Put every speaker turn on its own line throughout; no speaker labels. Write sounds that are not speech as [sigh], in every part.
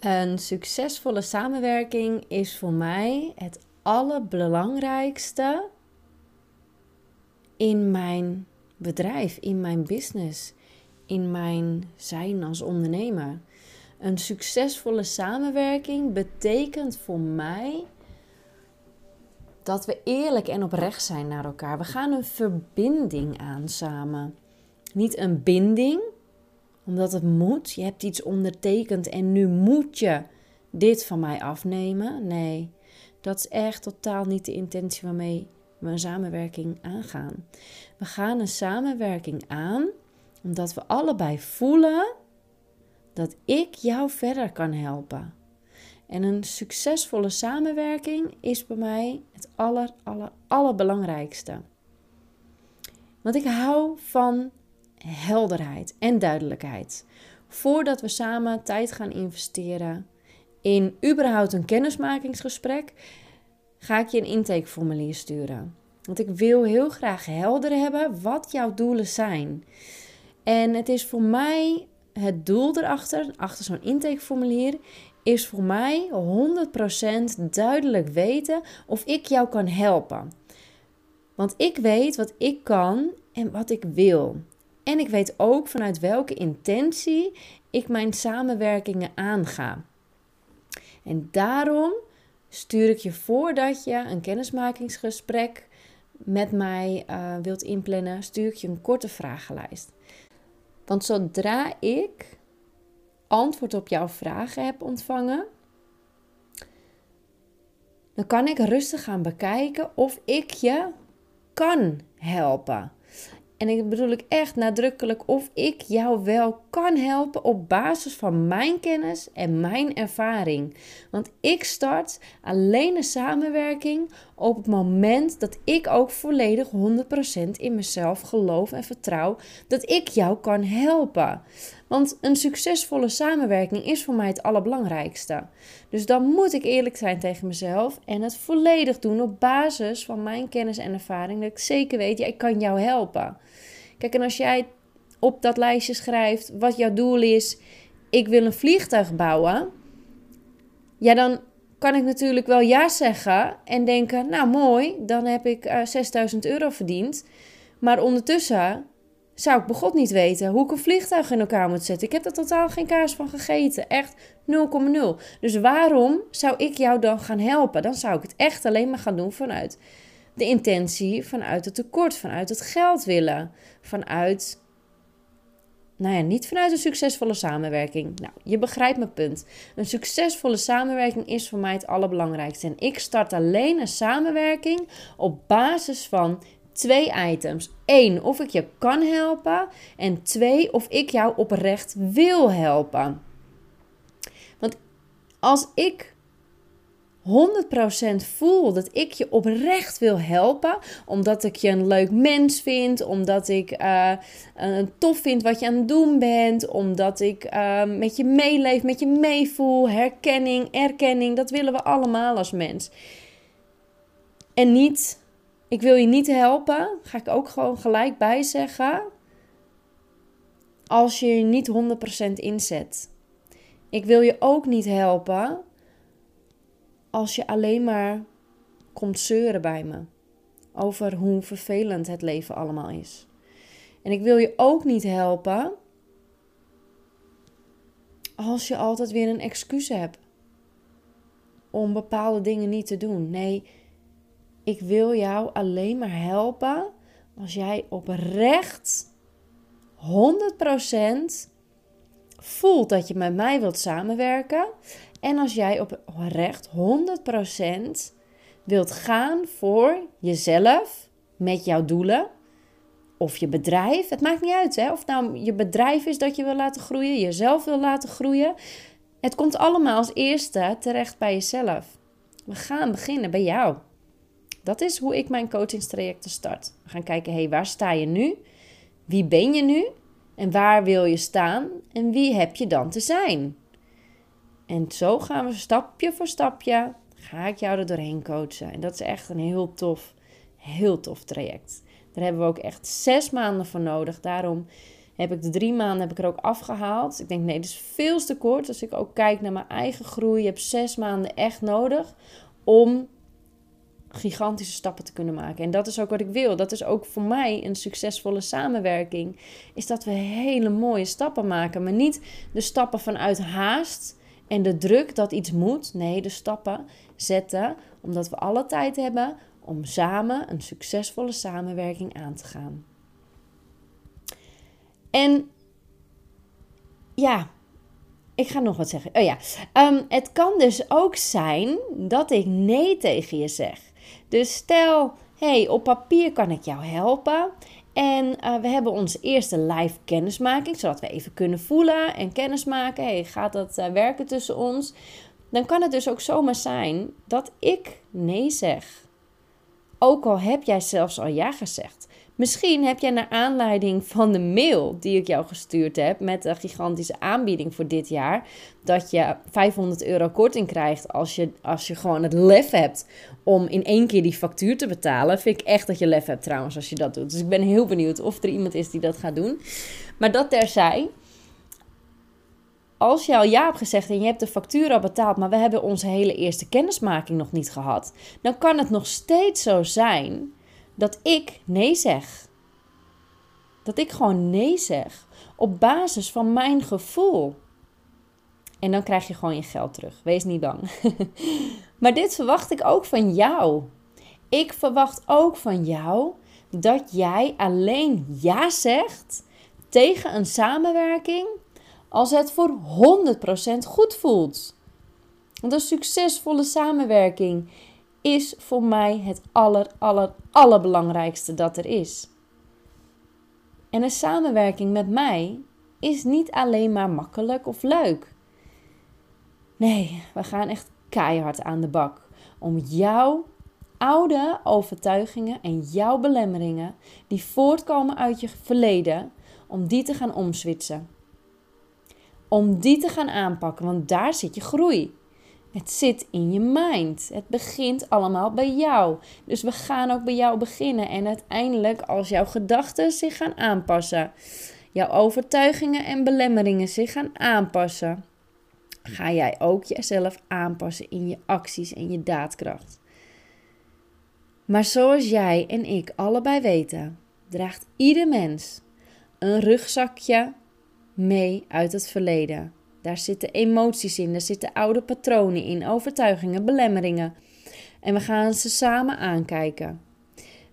Een succesvolle samenwerking is voor mij het allerbelangrijkste in mijn bedrijf, in mijn business, in mijn zijn als ondernemer. Een succesvolle samenwerking betekent voor mij dat we eerlijk en oprecht zijn naar elkaar. We gaan een verbinding aan samen. Niet een binding, omdat het moet. Je hebt iets ondertekend en nu moet je dit van mij afnemen. Nee, dat is echt totaal niet de intentie waarmee we een samenwerking aangaan. We gaan een samenwerking aan omdat we allebei voelen dat ik jou verder kan helpen. En een succesvolle samenwerking is bij mij het aller, aller, allerbelangrijkste. Want ik hou van helderheid en duidelijkheid. Voordat we samen tijd gaan investeren in überhaupt een kennismakingsgesprek, ga ik je een intakeformulier sturen. Want ik wil heel graag helder hebben wat jouw doelen zijn. En het is voor mij het doel erachter, achter zo'n intakeformulier, is voor mij 100% duidelijk weten of ik jou kan helpen. Want ik weet wat ik kan en wat ik wil. En ik weet ook vanuit welke intentie ik mijn samenwerkingen aanga. En daarom stuur ik je voordat je een kennismakingsgesprek met mij uh, wilt inplannen, stuur ik je een korte vragenlijst. Want zodra ik antwoord op jouw vragen heb ontvangen, dan kan ik rustig gaan bekijken of ik je kan helpen. En ik bedoel ik echt nadrukkelijk of ik jou wel kan helpen op basis van mijn kennis en mijn ervaring. Want ik start alleen een samenwerking op het moment dat ik ook volledig 100% in mezelf geloof en vertrouw dat ik jou kan helpen. Want een succesvolle samenwerking is voor mij het allerbelangrijkste. Dus dan moet ik eerlijk zijn tegen mezelf en het volledig doen op basis van mijn kennis en ervaring. Dat ik zeker weet, ja, ik kan jou helpen. Kijk, en als jij op dat lijstje schrijft wat jouw doel is, ik wil een vliegtuig bouwen. Ja, dan kan ik natuurlijk wel ja zeggen en denken, nou mooi, dan heb ik uh, eh, 6000 euro verdiend. Maar ondertussen zou ik begot niet weten hoe ik een vliegtuig in elkaar moet zetten. Ik heb er totaal geen kaas van gegeten. Echt 0,0. Dus waarom zou ik jou dan gaan helpen? Dan zou ik het echt alleen maar gaan doen vanuit de intentie, vanuit het tekort, vanuit het geld willen, vanuit. Nou ja, niet vanuit een succesvolle samenwerking. Nou, je begrijpt mijn punt. Een succesvolle samenwerking is voor mij het allerbelangrijkste. En ik start alleen een samenwerking op basis van twee items. Eén, of ik je kan helpen. En twee, of ik jou oprecht wil helpen. Want als ik 100% voel dat ik je oprecht wil helpen, omdat ik je een leuk mens vind, omdat ik uh, tof vind wat je aan het doen bent, omdat ik uh, met je meeleef, met je meevoel, herkenning, erkenning, dat willen we allemaal als mens. En niet ik wil je niet helpen, ga ik ook gewoon gelijk bij zeggen. Als je je niet 100% inzet. Ik wil je ook niet helpen als je alleen maar komt zeuren bij me over hoe vervelend het leven allemaal is. En ik wil je ook niet helpen als je altijd weer een excuus hebt om bepaalde dingen niet te doen. Nee, ik wil jou alleen maar helpen als jij oprecht 100% voelt dat je met mij wilt samenwerken. En als jij oprecht 100% wilt gaan voor jezelf met jouw doelen. Of je bedrijf. Het maakt niet uit hè? of nou je bedrijf is dat je wil laten groeien, jezelf wil laten groeien. Het komt allemaal als eerste terecht bij jezelf. We gaan beginnen bij jou. Dat is hoe ik mijn coachingstrajecten start. We gaan kijken, hey, waar sta je nu? Wie ben je nu? En waar wil je staan? En wie heb je dan te zijn? En zo gaan we stapje voor stapje, ga ik jou er doorheen coachen. En dat is echt een heel tof, heel tof traject. Daar hebben we ook echt zes maanden voor nodig. Daarom heb ik de drie maanden heb ik er ook afgehaald. Ik denk, nee, dat is veel te kort. Als ik ook kijk naar mijn eigen groei, je hebt zes maanden echt nodig om gigantische stappen te kunnen maken. En dat is ook wat ik wil. Dat is ook voor mij een succesvolle samenwerking. Is dat we hele mooie stappen maken. Maar niet de stappen vanuit haast en de druk dat iets moet. Nee, de stappen zetten omdat we alle tijd hebben om samen een succesvolle samenwerking aan te gaan. En ja, ik ga nog wat zeggen. Oh ja, um, het kan dus ook zijn dat ik nee tegen je zeg. Dus stel, hey, op papier kan ik jou helpen. En uh, we hebben onze eerste live kennismaking, zodat we even kunnen voelen en kennismaken. Hey, gaat dat uh, werken tussen ons? Dan kan het dus ook zomaar zijn dat ik nee zeg. Ook al heb jij zelfs al ja gezegd. Misschien heb jij naar aanleiding van de mail die ik jou gestuurd heb met een gigantische aanbieding voor dit jaar, dat je 500 euro korting krijgt als je, als je gewoon het lef hebt om in één keer die factuur te betalen. Vind ik echt dat je lef hebt trouwens als je dat doet. Dus ik ben heel benieuwd of er iemand is die dat gaat doen. Maar dat terzij. Als je al ja hebt gezegd en je hebt de factuur al betaald, maar we hebben onze hele eerste kennismaking nog niet gehad, dan kan het nog steeds zo zijn dat ik nee zeg. Dat ik gewoon nee zeg op basis van mijn gevoel. En dan krijg je gewoon je geld terug. Wees niet bang. [laughs] maar dit verwacht ik ook van jou. Ik verwacht ook van jou dat jij alleen ja zegt tegen een samenwerking als het voor 100% goed voelt. Want een succesvolle samenwerking is voor mij het aller, aller, allerbelangrijkste dat er is. En een samenwerking met mij is niet alleen maar makkelijk of leuk. Nee, we gaan echt keihard aan de bak om jouw oude overtuigingen en jouw belemmeringen die voortkomen uit je verleden, om die te gaan omswitsen. Om die te gaan aanpakken, want daar zit je groei. Het zit in je mind. Het begint allemaal bij jou. Dus we gaan ook bij jou beginnen. En uiteindelijk, als jouw gedachten zich gaan aanpassen, jouw overtuigingen en belemmeringen zich gaan aanpassen, ga jij ook jezelf aanpassen in je acties en je daadkracht. Maar zoals jij en ik allebei weten, draagt ieder mens een rugzakje mee uit het verleden. Daar zitten emoties in, daar zitten oude patronen in, overtuigingen, belemmeringen. En we gaan ze samen aankijken.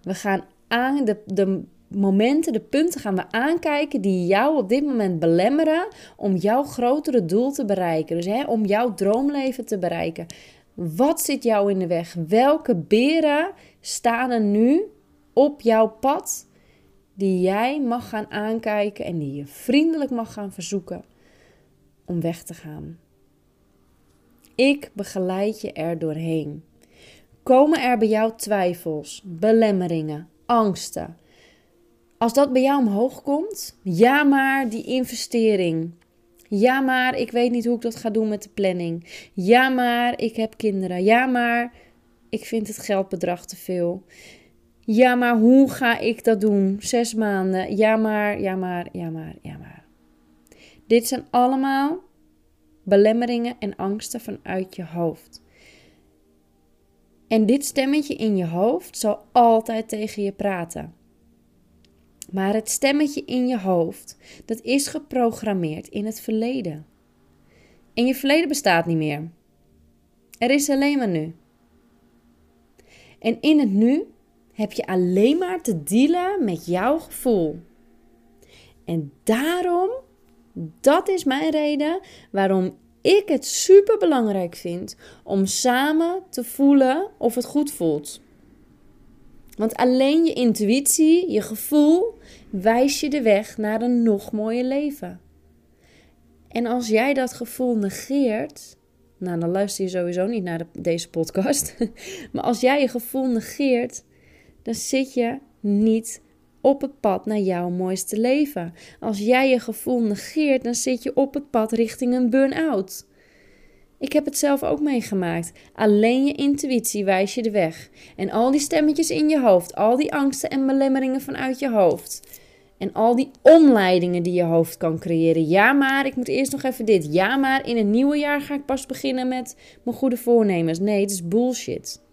We gaan aan de, de momenten, de punten gaan we aankijken die jou op dit moment belemmeren om jouw grotere doel te bereiken. Dus hè, om jouw droomleven te bereiken. Wat zit jou in de weg? Welke beren staan er nu op jouw pad die jij mag gaan aankijken en die je vriendelijk mag gaan verzoeken? om weg te gaan. Ik begeleid je er doorheen. Komen er bij jou twijfels, belemmeringen, angsten? Als dat bij jou omhoog komt, ja maar die investering. Ja maar ik weet niet hoe ik dat ga doen met de planning. Ja maar ik heb kinderen. Ja maar ik vind het geldbedrag te veel. Ja maar hoe ga ik dat doen? Zes maanden. Ja maar, ja maar, ja maar, ja maar. Dit zijn allemaal belemmeringen en angsten vanuit je hoofd. En dit stemmetje in je hoofd zal altijd tegen je praten. Maar het stemmetje in je hoofd, dat is geprogrammeerd in het verleden. En je verleden bestaat niet meer. Er is alleen maar nu. En in het nu heb je alleen maar te dealen met jouw gevoel. En daarom dat is mijn reden waarom ik het super belangrijk vind om samen te voelen of het goed voelt. Want alleen je intuïtie, je gevoel, wijst je de weg naar een nog mooier leven. En als jij dat gevoel negeert, nou dan luister je sowieso niet naar deze podcast. [laughs] maar als jij je gevoel negeert, dan zit je niet op het pad naar jouw mooiste leven. Als jij je gevoel negeert, dan zit je op het pad richting een burn-out. Ik heb het zelf ook meegemaakt. Alleen je intuïtie wijst je de weg. En al die stemmetjes in je hoofd, al die angsten en belemmeringen vanuit je hoofd, En al die omleidingen die je hoofd kan creëren. Ja, maar ik moet eerst nog even dit. Ja, maar in een nieuwe jaar ga ik pas beginnen met mijn goede voornemens. Nee, het is bullshit.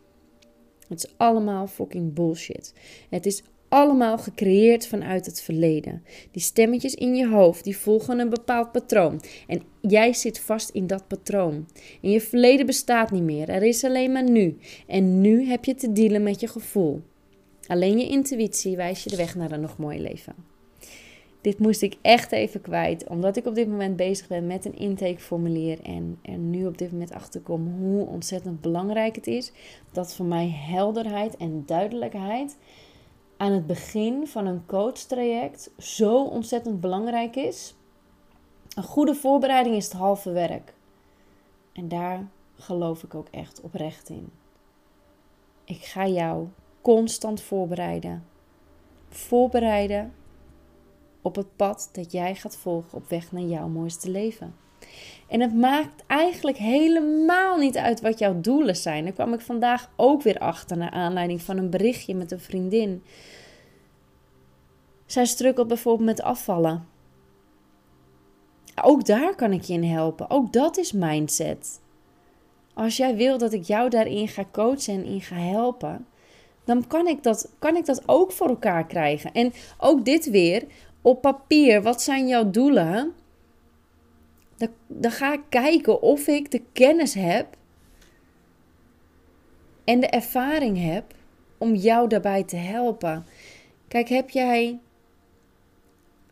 Het is allemaal fucking bullshit. Het is allemaal gecreëerd vanuit het verleden. Die stemmetjes in je hoofd, die volgen een bepaald patroon. En jij zit vast in dat patroon. En je verleden bestaat niet meer. Er is alleen maar nu. En nu heb je te dealen met je gevoel. Alleen je intuïtie wijst je de weg naar een nog mooi leven. Dit moest ik echt even kwijt, omdat ik op dit moment bezig ben met een intakeformulier en er nu op dit moment achter kom hoe ontzettend belangrijk het is dat voor mij helderheid en duidelijkheid aan het begin van een coachtraject zo ontzettend belangrijk is. Een goede voorbereiding is het halve werk. En daar geloof ik ook echt oprecht in. Ik ga jou constant voorbereiden. Voorbereiden op het pad dat jij gaat volgen op weg naar jouw mooiste leven. En het maakt eigenlijk helemaal niet uit wat jouw doelen zijn. Daar kwam ik vandaag ook weer achter naar aanleiding van een berichtje met een vriendin. Zij strukkelt bijvoorbeeld met afvallen. Ook daar kan ik je in helpen. Ook dat is mindset. Als jij wil dat ik jou daarin ga coachen en in ga helpen, dan kan ik dat, kan ik dat ook voor elkaar krijgen. En ook dit weer op papier. Wat zijn jouw doelen? Dan, dan ga ik kijken of ik de kennis heb en de ervaring heb om jou daarbij te helpen. Kijk, heb jij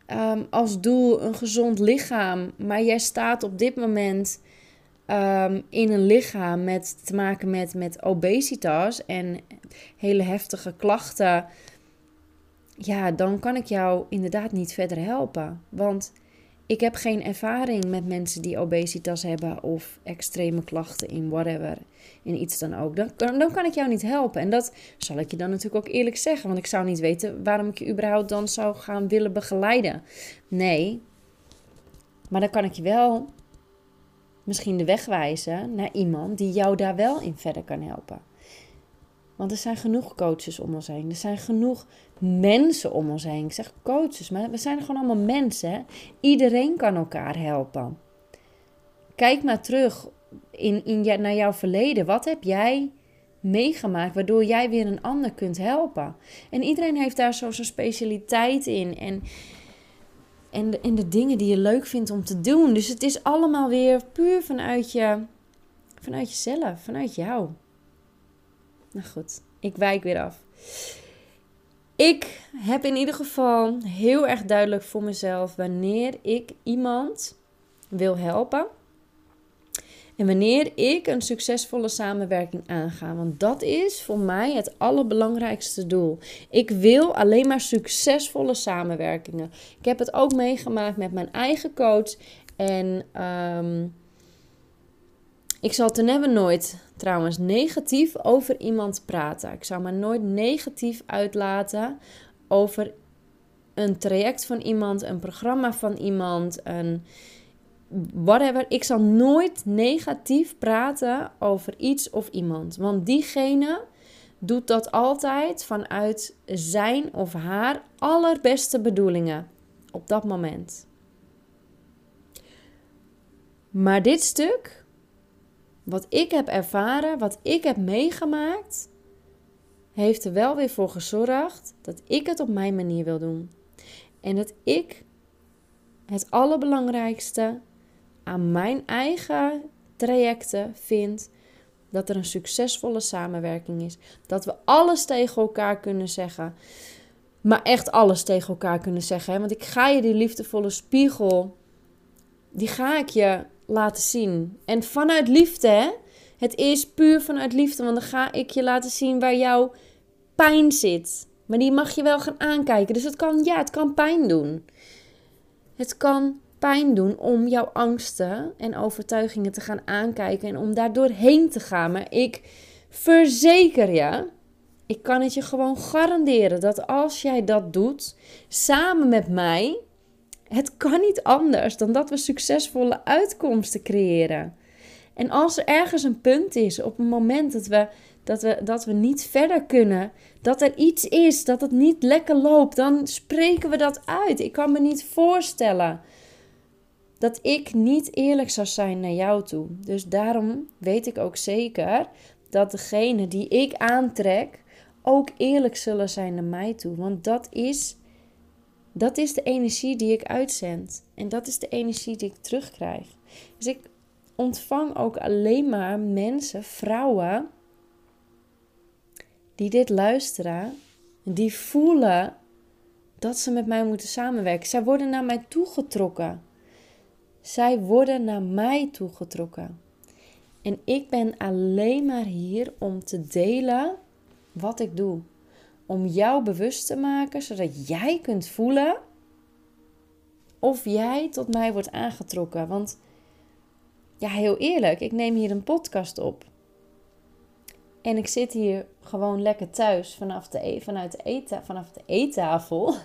um, als doel een gezond lichaam, maar jij staat op dit moment um, in een lichaam met te maken met, met obesitas en hele heftige klachten, ja, dan kan ik jou inderdaad niet verder helpen. Want ik heb geen ervaring met mensen die obesitas hebben of extreme klachten in whatever, in iets dan ook. Dan, dan kan ik jou niet helpen. En dat zal ik je dan natuurlijk ook eerlijk zeggen, want ik zou niet weten waarom ik je überhaupt dan zou gaan willen begeleiden. Nee, maar dan kan ik je wel misschien de weg wijzen naar iemand die jou daar wel in verder kan helpen. Want er zijn genoeg coaches om ons heen. Er zijn genoeg mensen om ons heen. Ik zeg coaches, maar we zijn gewoon allemaal mensen. Iedereen kan elkaar helpen. Kijk maar terug in, in, naar jouw verleden. Wat heb jij meegemaakt waardoor jij weer een ander kunt helpen? En iedereen heeft daar zo zijn specialiteit in. En, en, de, de dingen die je leuk vindt om te doen. Dus het is allemaal weer puur vanuit, je, vanuit jezelf, vanuit jou. Nou goed, ik wijk weer af. Ik heb in ieder geval heel erg duidelijk voor mezelf wanneer ik iemand wil helpen. En wanneer ik een succesvolle samenwerking aanga. Want dat is voor mij het allerbelangrijkste doel. Ik wil alleen maar succesvolle samenwerkingen. Ik heb het ook meegemaakt met mijn eigen coach. En um, ik zal ten never nooit trouwens negatief over iemand praten. Ik zou me nooit negatief uitlaten over een traject van iemand, een programma van iemand, een whatever. Ik zal nooit negatief praten over iets of iemand. Want diegene doet dat altijd vanuit zijn of haar allerbeste bedoelingen op dat moment. Maar dit stuk wat ik heb ervaren, wat ik heb meegemaakt, heeft er wel weer voor gezorgd dat ik het op mijn manier wil doen. En dat ik het allerbelangrijkste aan mijn eigen trajecten vind dat er een succesvolle samenwerking is. Dat we alles tegen elkaar kunnen zeggen. Maar echt alles tegen elkaar kunnen zeggen. Hè? Want ik ga je die liefdevolle spiegel, die ga ik je laten zien. En vanuit liefde, hè? Het is puur vanuit liefde, want dan ga ik je laten zien waar jouw pijn zit. Maar die mag je wel gaan aankijken. Dus het kan, ja, het kan pijn doen. Het kan pijn doen om jouw angsten en overtuigingen te gaan aankijken en om daar doorheen te gaan. Maar ik verzeker je, ik kan het je gewoon garanderen dat als jij dat doet, samen met mij, het kan niet anders dan dat we succesvolle uitkomsten creëren. En als er ergens een punt is op een moment dat we dat we, dat we niet verder kunnen, dat er iets is, dat het niet lekker loopt, dan spreken we dat uit. Ik kan me niet voorstellen dat ik niet eerlijk zou zijn naar jou toe. Dus daarom weet ik ook zeker dat degene die ik aantrek ook eerlijk zullen zijn naar mij toe. Want dat is, dat is de energie die ik uitzend. En dat is de energie die ik terugkrijg. Dus ik ontvang ook alleen maar mensen, vrouwen, die dit luisteren, die voelen dat ze met mij moeten samenwerken. Zij worden naar mij toegetrokken. Zij worden naar mij toegetrokken. En ik ben alleen maar hier om te delen wat ik doe. Om jou bewust te maken, zodat jij kunt voelen of jij tot mij wordt aangetrokken. Want ja, heel eerlijk, ik neem hier een podcast op. En ik zit hier gewoon lekker thuis vanaf de, e-, vanuit de, vanaf de eettafel.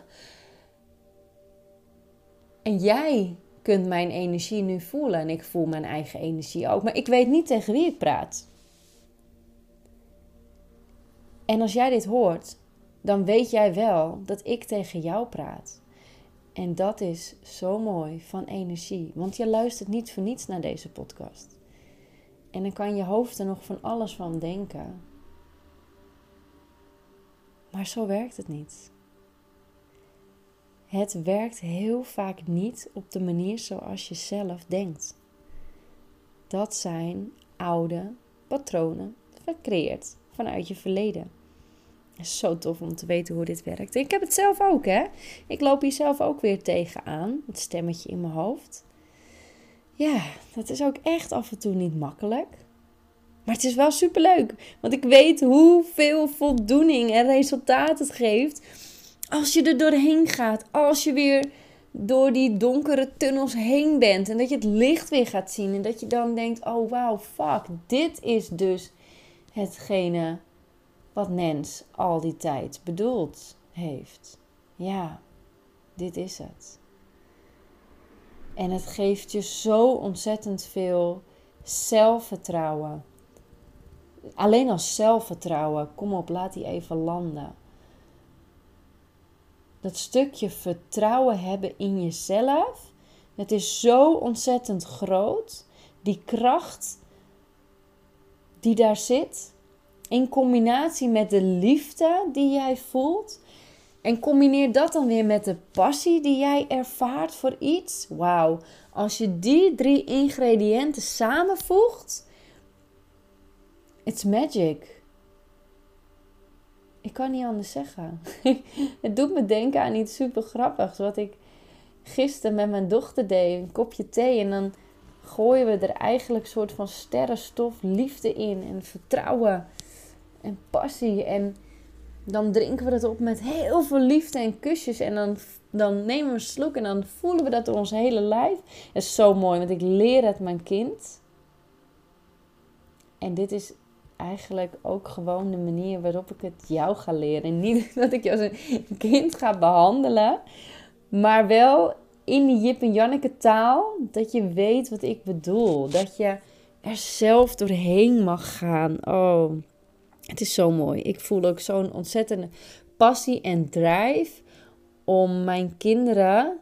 En jij kunt mijn energie nu voelen. En ik voel mijn eigen energie ook. Maar ik weet niet tegen wie ik praat. En als jij dit hoort, dan weet jij wel dat ik tegen jou praat. En dat is zo mooi van energie. Want je luistert niet voor niets naar deze podcast. En dan kan je hoofd er nog van alles van denken. Maar zo werkt het niet. Het werkt heel vaak niet op de manier zoals je zelf denkt. Dat zijn oude patronen gecreëerd vanuit je verleden. Is zo tof om te weten hoe dit werkt. Ik heb het zelf ook, hè. Ik loop hier zelf ook weer tegenaan. Het stemmetje in mijn hoofd. Ja, dat is ook echt af en toe niet makkelijk. Maar het is wel superleuk. Want ik weet hoeveel voldoening en resultaat het geeft als je er doorheen gaat, als je weer door die donkere tunnels heen bent en dat je het licht weer gaat zien en dat je dan denkt: oh wow, fuck, dit is dus hetgene wat Nens al die tijd bedoeld heeft. Ja, dit is het. En het geeft je zo ontzettend veel zelfvertrouwen. Alleen als zelfvertrouwen, kom op, laat die even landen dat stukje vertrouwen hebben in jezelf. Het is zo ontzettend groot. Die kracht die daar zit. In combinatie met de liefde die jij voelt. En combineer dat dan weer met de passie die jij ervaart voor iets. Wauw. Als je die drie ingrediënten samenvoegt. It's magic. Ik kan niet anders zeggen. [laughs] het doet me denken aan iets super grappigs. Wat ik gisteren met mijn dochter deed. Een kopje thee. En dan gooien we er eigenlijk een soort van sterrenstof liefde in. En vertrouwen. En passie. En dan drinken we dat op met heel veel liefde en kusjes. En dan, dan nemen we een slok en dan voelen we dat door ons hele lijf. Dat is zo mooi, want ik leer het mijn kind. En dit is eigenlijk ook gewoon de manier waarop ik het jou ga leren. En niet [laughs] dat ik jou als een kind ga behandelen, maar wel in die Jip en Janneke taal, dat je weet wat ik bedoel. Dat je er zelf doorheen mag gaan. Oh, het is zo mooi. Ik voel ook zo'n ontzettende passie en drive om mijn kinderen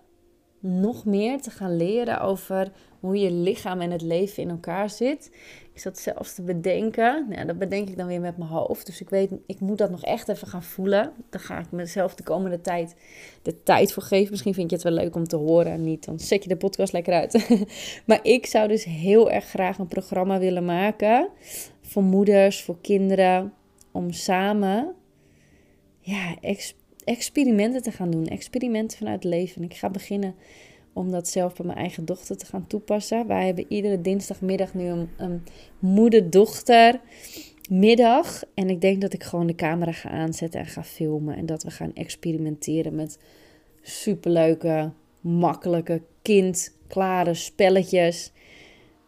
nog meer te gaan leren over hoe je lichaam en het leven in elkaar zit. Ik zat zelfs te bedenken. Nou, dat bedenk ik dan weer met mijn hoofd. Dus ik weet, ik moet dat nog echt even gaan voelen. Daar ga ik mezelf de komende tijd de tijd voor geven. Misschien vind je het wel leuk om te horen. Niet, dan zet je de podcast lekker uit. [laughs] maar ik zou dus heel erg graag een programma willen maken. Voor moeders, voor kinderen. Om samen ja, experimenten te gaan doen. Experimenten vanuit leven. Ik ga beginnen om dat zelf bij mijn eigen dochter te gaan toepassen. Wij hebben iedere dinsdagmiddag nu een, een moeder-dochter middag. En ik denk dat ik gewoon de camera ga aanzetten en ga filmen. En dat we gaan experimenteren met superleuke, makkelijke, kindklare spelletjes.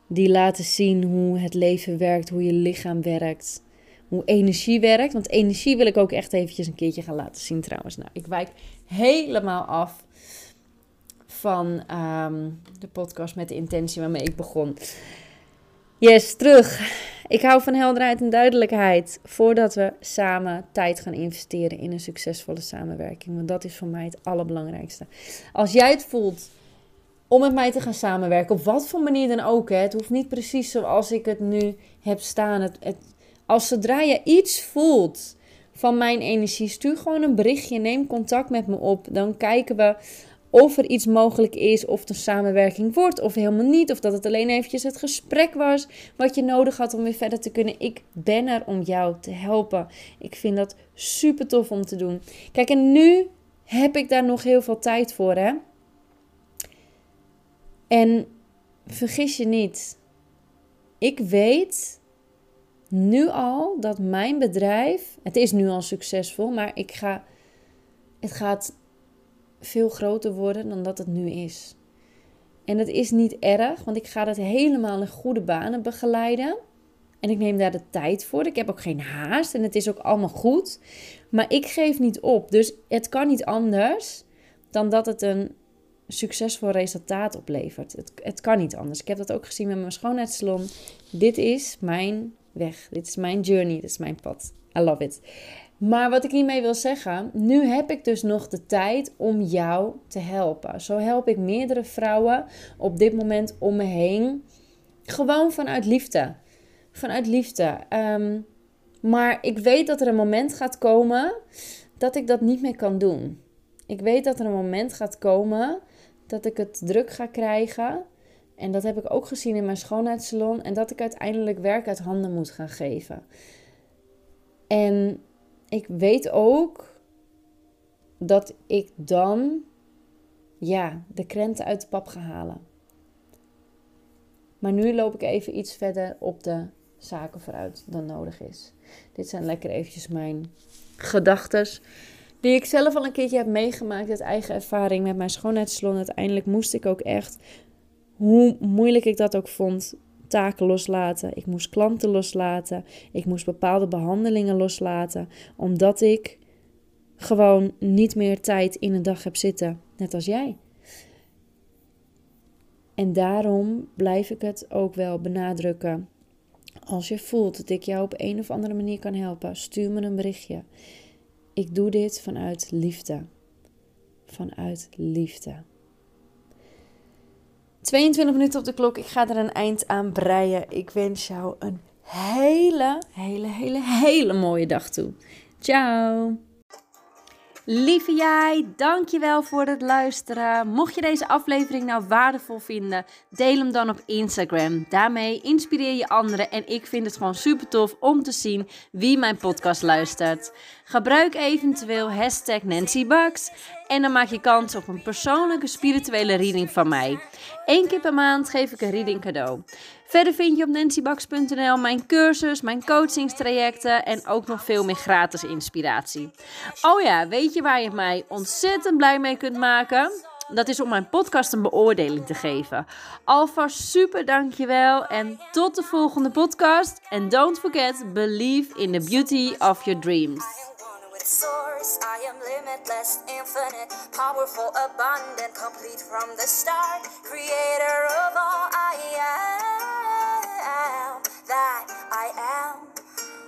Die laten zien hoe het leven werkt, hoe je lichaam werkt. Hoe energie werkt. Want energie wil ik ook echt eventjes een keertje gaan laten zien trouwens. Nou, ik wijk helemaal af van ehm, de podcast met de intentie waarmee ik begon. Yes, terug. Ik hou van helderheid en duidelijkheid voordat we samen tijd gaan investeren in een succesvolle samenwerking. Want dat is voor mij het allerbelangrijkste. Als jij het voelt om met mij te gaan samenwerken, op wat voor manier dan ook. Hè. Het hoeft niet precies zoals ik het nu heb staan. Het, het, als zodra je iets voelt van mijn energie, stuur gewoon een berichtje, neem contact met me op. Dan kijken we of er iets mogelijk is, of de samenwerking wordt, of helemaal niet. Of dat het alleen eventjes het gesprek was wat je nodig had om weer verder te kunnen. Ik ben er om jou te helpen. Ik vind dat super tof om te doen. Kijk, en nu heb ik daar nog heel veel tijd voor, hè. En vergis je niet, ik weet nu al dat mijn bedrijf, het is nu al succesvol, maar ik ga, het gaat veel groter worden dan dat het nu is. En dat is niet erg, want ik ga het helemaal in goede banen begeleiden. En ik neem daar de tijd voor. Ik heb ook geen haast en het is ook allemaal goed. Maar ik geef niet op. Dus het kan niet anders dan dat het een succesvol resultaat oplevert. Het, het kan niet anders. Ik heb dat ook gezien met mijn schoonheidssalon. Dit is mijn weg. Dit is mijn journey. Dit is mijn pad. I love it. Maar wat ik hiermee wil zeggen, nu heb ik dus nog de tijd om jou te helpen. Zo help ik meerdere vrouwen op dit moment om me heen. Gewoon vanuit liefde. Vanuit liefde. Ehm, maar ik weet dat er een moment gaat komen dat ik dat niet meer kan doen. Ik weet dat er een moment gaat komen dat ik het druk ga krijgen. En dat heb ik ook gezien in mijn schoonheidssalon. En dat ik uiteindelijk werk uit handen moet gaan geven. En ik weet ook dat ik dan ja, de krenten uit de pap ga halen. Maar nu loop ik even iets verder op de zaken vooruit dan nodig is. Dit zijn lekker eventjes mijn gedachten. Die ik zelf al een keertje heb meegemaakt uit eigen ervaring met mijn schoonheidssalon. Uiteindelijk moest ik ook echt, hoe moeilijk ik dat ook vond, taken loslaten. Ik moest klanten loslaten. Ik moest bepaalde behandelingen loslaten. Omdat ik gewoon niet meer tijd in een dag heb zitten. Net als jij. En daarom blijf ik het ook wel benadrukken. Als je voelt dat ik jou op een of andere manier kan helpen, stuur me een berichtje. Ik doe dit vanuit liefde. Vanuit liefde. 22 minuten op de klok. Ik ga er een eind aan breien. Ik wens jou een hele, hele, hele, hele mooie dag toe. Ciao. Lieve jij, dankjewel voor het luisteren. Mocht je deze aflevering nou waardevol vinden, deel hem dan op Instagram. Daarmee inspireer je anderen en ik vind het gewoon super tof om te zien wie mijn podcast luistert. Gebruik eventueel hashtag en dan maak je kans op een persoonlijke spirituele reading van mij. Eén keer per maand geef ik een reading cadeau. Verder vind je op nancybax.nl mijn cursus, mijn coachingstrajecten en ook nog veel meer gratis inspiratie. Oh ja, weet je waar je mij ontzettend blij mee kunt maken? Dat is om mijn podcast een beoordeling te geven. Alvast super dankjewel en tot de volgende podcast. And don't forget, believe in the beauty of your dreams. Source. I am limitless, infinite, powerful, abundant, complete from the start. Creator of all I am, that I am.